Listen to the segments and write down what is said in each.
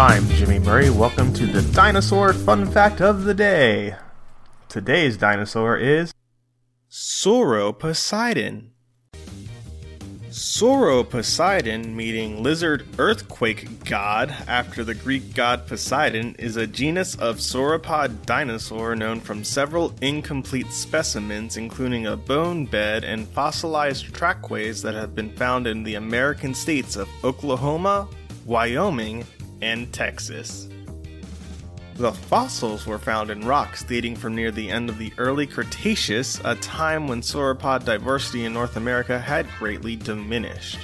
I'm Jimmy Murray. Welcome to the Dinosaur Fun Fact of the Day. Today's dinosaur is Sauroposeidon. Sauroposeidon, meaning lizard earthquake god after the Greek god Poseidon, is a genus of sauropod dinosaur known from several incomplete specimens, including a bone bed and fossilized trackways that have been found in the American states of Oklahoma, Wyoming, and Texas. The fossils were found in rocks dating from near the end of the early Cretaceous, a time when sauropod diversity in North America had greatly diminished.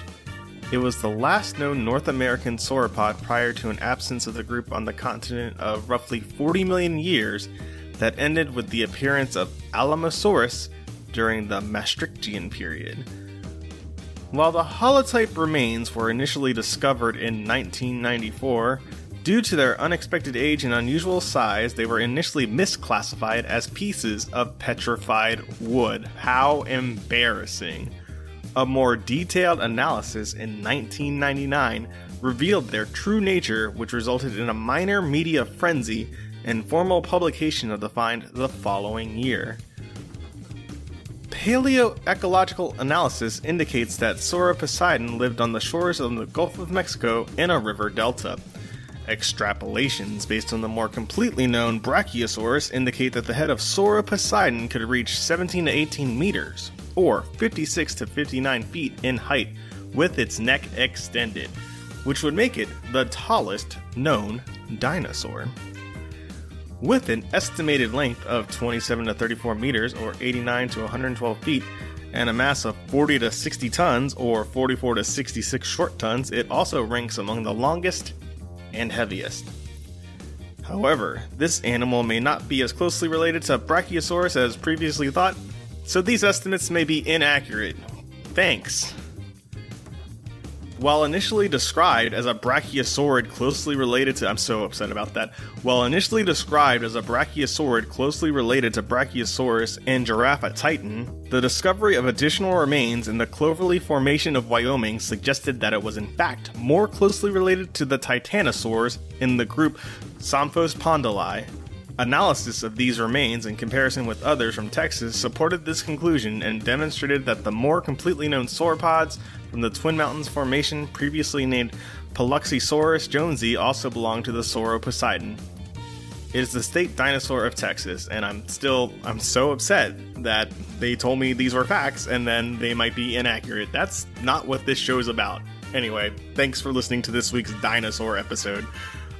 It was the last known North American sauropod prior to an absence of the group on the continent of roughly 40 million years that ended with the appearance of Alamosaurus during the Maastrichtian period. While the holotype remains were initially discovered in 1994, Due to their unexpected age and unusual size, they were initially misclassified as pieces of petrified wood. How embarrassing! A more detailed analysis in 1999 revealed their true nature, which resulted in a minor media frenzy and formal publication of the find the following year. Paleoecological analysis indicates that Sauroposeidon lived on the shores of the Gulf of Mexico in a river delta. Extrapolations based on the more completely known Brachiosaurus indicate that the head of Sauroposeidon could reach 17 to 18 meters, or 56 to 59 feet in height, with its neck extended, which would make it the tallest known dinosaur. With an estimated length of 27 to 34 meters, or 89 to 112 feet, and a mass of 40 to 60 tons, or 44 to 66 short tons, it also ranks among the longest and heaviest. However, this animal may not be as closely related to Brachiosaurus as previously thought, so these estimates may be inaccurate. Thanks. While initially described as a brachiosaurid closely related to I'm so upset about that. While initially described as a brachiosaurid closely related to Brachiosaurus and Giraffatitan, the discovery of additional remains in the Cloverly Formation of Wyoming suggested that it was in fact more closely related to the titanosaurs in the group Somphospondylii. Analysis of these remains in comparison with others from Texas supported this conclusion and demonstrated that the more completely known sauropods from the Twin Mountains Formation, previously named Paluxysaurus jonesii, also belong to the Sauroposeidon. It is the state dinosaur of Texas, and I'm still I'm so upset that they told me these were facts and then they might be inaccurate. That's not what this show is about. Anyway, thanks for listening to this week's dinosaur episode.